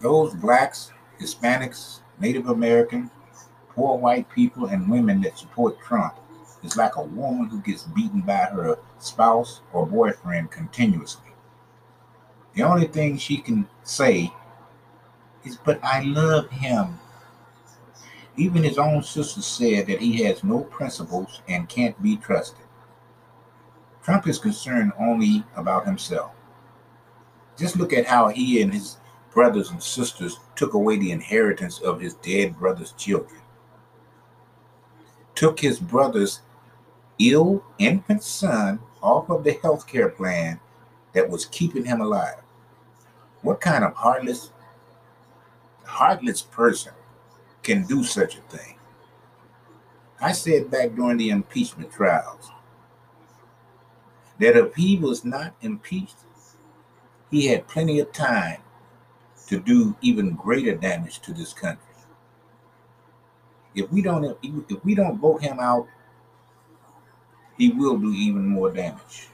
those blacks, Hispanics, Native Americans, poor white people, and women that support Trump is like a woman who gets beaten by her spouse or boyfriend continuously. The only thing she can say is, But I love him. Even his own sister said that he has no principles and can't be trusted. Trump is concerned only about himself. Just look at how he and his brothers and sisters took away the inheritance of his dead brother's children, took his brother's ill infant son off of the health care plan that was keeping him alive. What kind of heartless, heartless person can do such a thing? I said back during the impeachment trials that if he was not impeached, he had plenty of time to do even greater damage to this country. If we don't if we don't vote him out, he will do even more damage.